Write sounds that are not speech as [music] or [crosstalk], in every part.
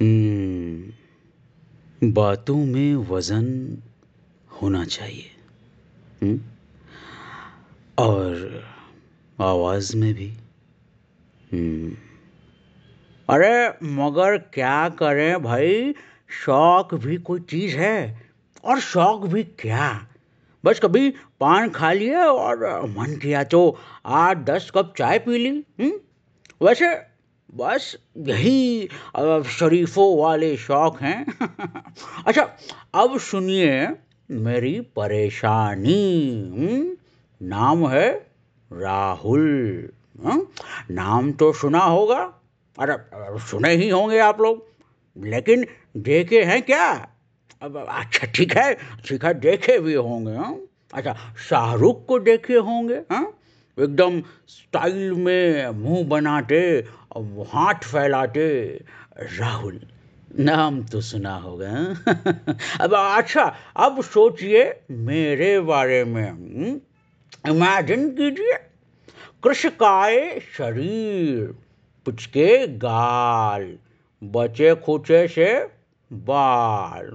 हम्म, बातों में वज़न होना चाहिए हुँ? और आवाज़ में भी हम्म। अरे मगर क्या करें भाई शौक भी कोई चीज़ है और शौक भी क्या बस कभी पान खा लिया और मन किया तो आठ दस कप चाय पी ली? वैसे बस यही शरीफों वाले शौक हैं। [laughs] अच्छा अब सुनिए मेरी परेशानी। नाम है राहुल। हा? नाम तो सुना होगा। अरे, सुने ही होंगे आप लोग। लेकिन देखे हैं क्या? अब अच्छा ठीक है ठीक है, देखे भी होंगे, हा? अच्छा शाहरुख को देखे होंगे हाँ। एकदम स्टाइल में मुँह बनाते हाथ फैलाते, राहुल, नाम तो सुना होगा [laughs] अब अच्छा अब सोचिए मेरे बारे में इमेजिन कीजिए, कृषकाय शरीर, पुचके गाल, बचे खुचे से बाल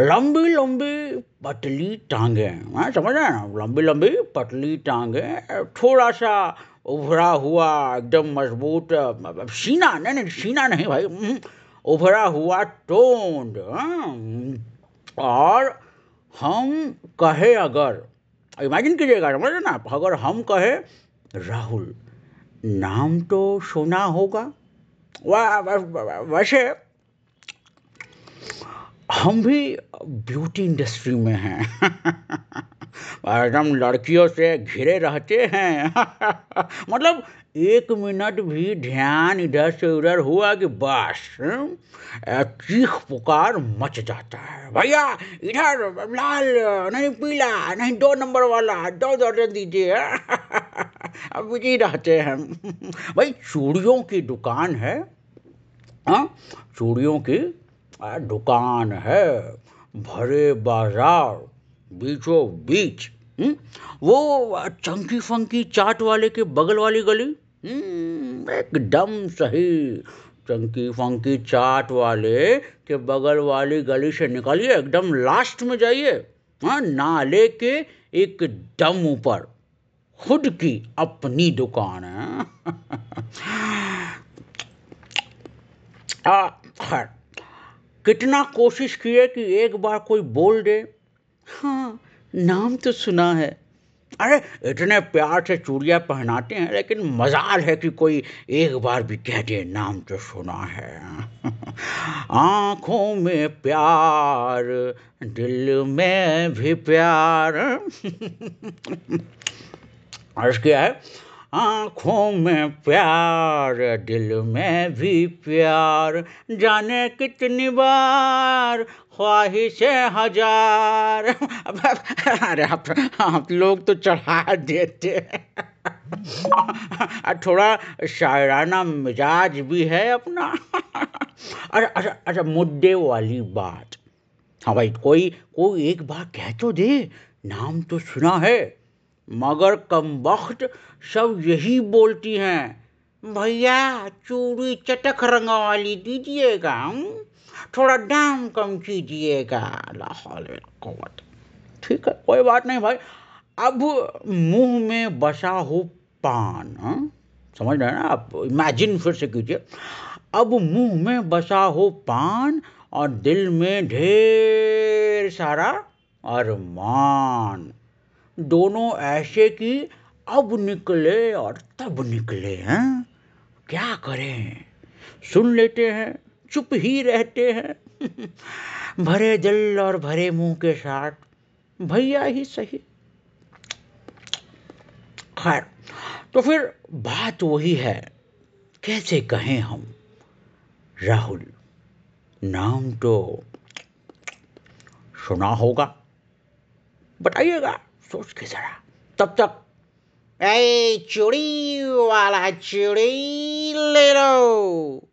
लंबी लंबी पतली टांगे हाँ समझ रहे ना लंबी लंबी पतली टांगे, थोड़ा सा उभरा हुआ एकदम मज़बूत सीना नहीं नहीं सीना नहीं भाई उभरा हुआ टोंड हाँ। और हम कहे अगर इमेजिन कीजिएगा, समझ ना, अगर हम कहे, राहुल, नाम तो सुना होगा वैसे, हम भी ब्यूटी इंडस्ट्री में हैं [laughs] एकदम लड़कियों से घिरे रहते हैं। [laughs] मतलब एक मिनट भी ध्यान इधर से उधर हुआ कि बस चीख पुकार मच जाता है। भैया, इधर, लाल, नहीं पीला, नहीं दो नंबर वाला, दो दर्जन दीजिए। [laughs] अब जी रहते हैं। [laughs] भाई, चूड़ियों की दुकान है हाँ चूड़ियों की दुकान है। भरे बाज़ार, बीचों बीच। हुँ? वो चंकी फंकी चाट वाले के बगल वाली गली? हम्म, एकदम सही। चंकी फंकी चाट वाले के बगल वाली गली से निकालिए एकदम लास्ट में जाइए। हाँ नाले के एकदम ऊपर। खुद की अपनी दुकान है। [laughs] खैर कितना कोशिश किए कि एक बार कोई बोल दे? हाँ नाम तो सुना है। अरे, इतने प्यार से चूड़िया पहनाते हैं, लेकिन मजाल है कि कोई एक बार भी कह दे, नाम तो सुना है। [laughs] आँखों में प्यार, दिल में भी प्यार। [laughs] अर्ज़ क्या है आँखों में प्यार, दिल में भी प्यार। जाने कितनी बार ख्वाहिश हज़ार। अरे आप आप लोग तो चढ़ा देते। थोड़ा शायराना मिजाज भी है अपना। अरे अच्छा अच्छा मुद्दे वाली बात। हाँ भाई, कोई कोई एक बार कह तो दे। नाम तो सुना है। मगर कम वक्त सब यही बोलती हैं। भैया, चूड़ी चटक रंग वाली दीजिएगा थोड़ा दाम कम कीजिएगा। लाहौल ठीक है, कोई बात नहीं भाई। अब मुँह में बसा हो पान? समझ रहे हैं ना आप? इमेजिन फिर से कीजिए। अब मुँह में बसा हो पान और दिल में ढेर सारा अरमान। दोनों ऐसे कि अब निकले और तब निकले, हैं? क्या करें? सुन लेते हैं, चुप ही रहते हैं। [laughs] भरे जल और भरे मुँह के साथ, भैया ही सही। खैर तो फिर बात वही है, कैसे कहें हम? राहुल, नाम तो सुना होगा। बताइएगा। सोच के जरा तब तक ए चूड़ी वाला चूड़ी ले लो।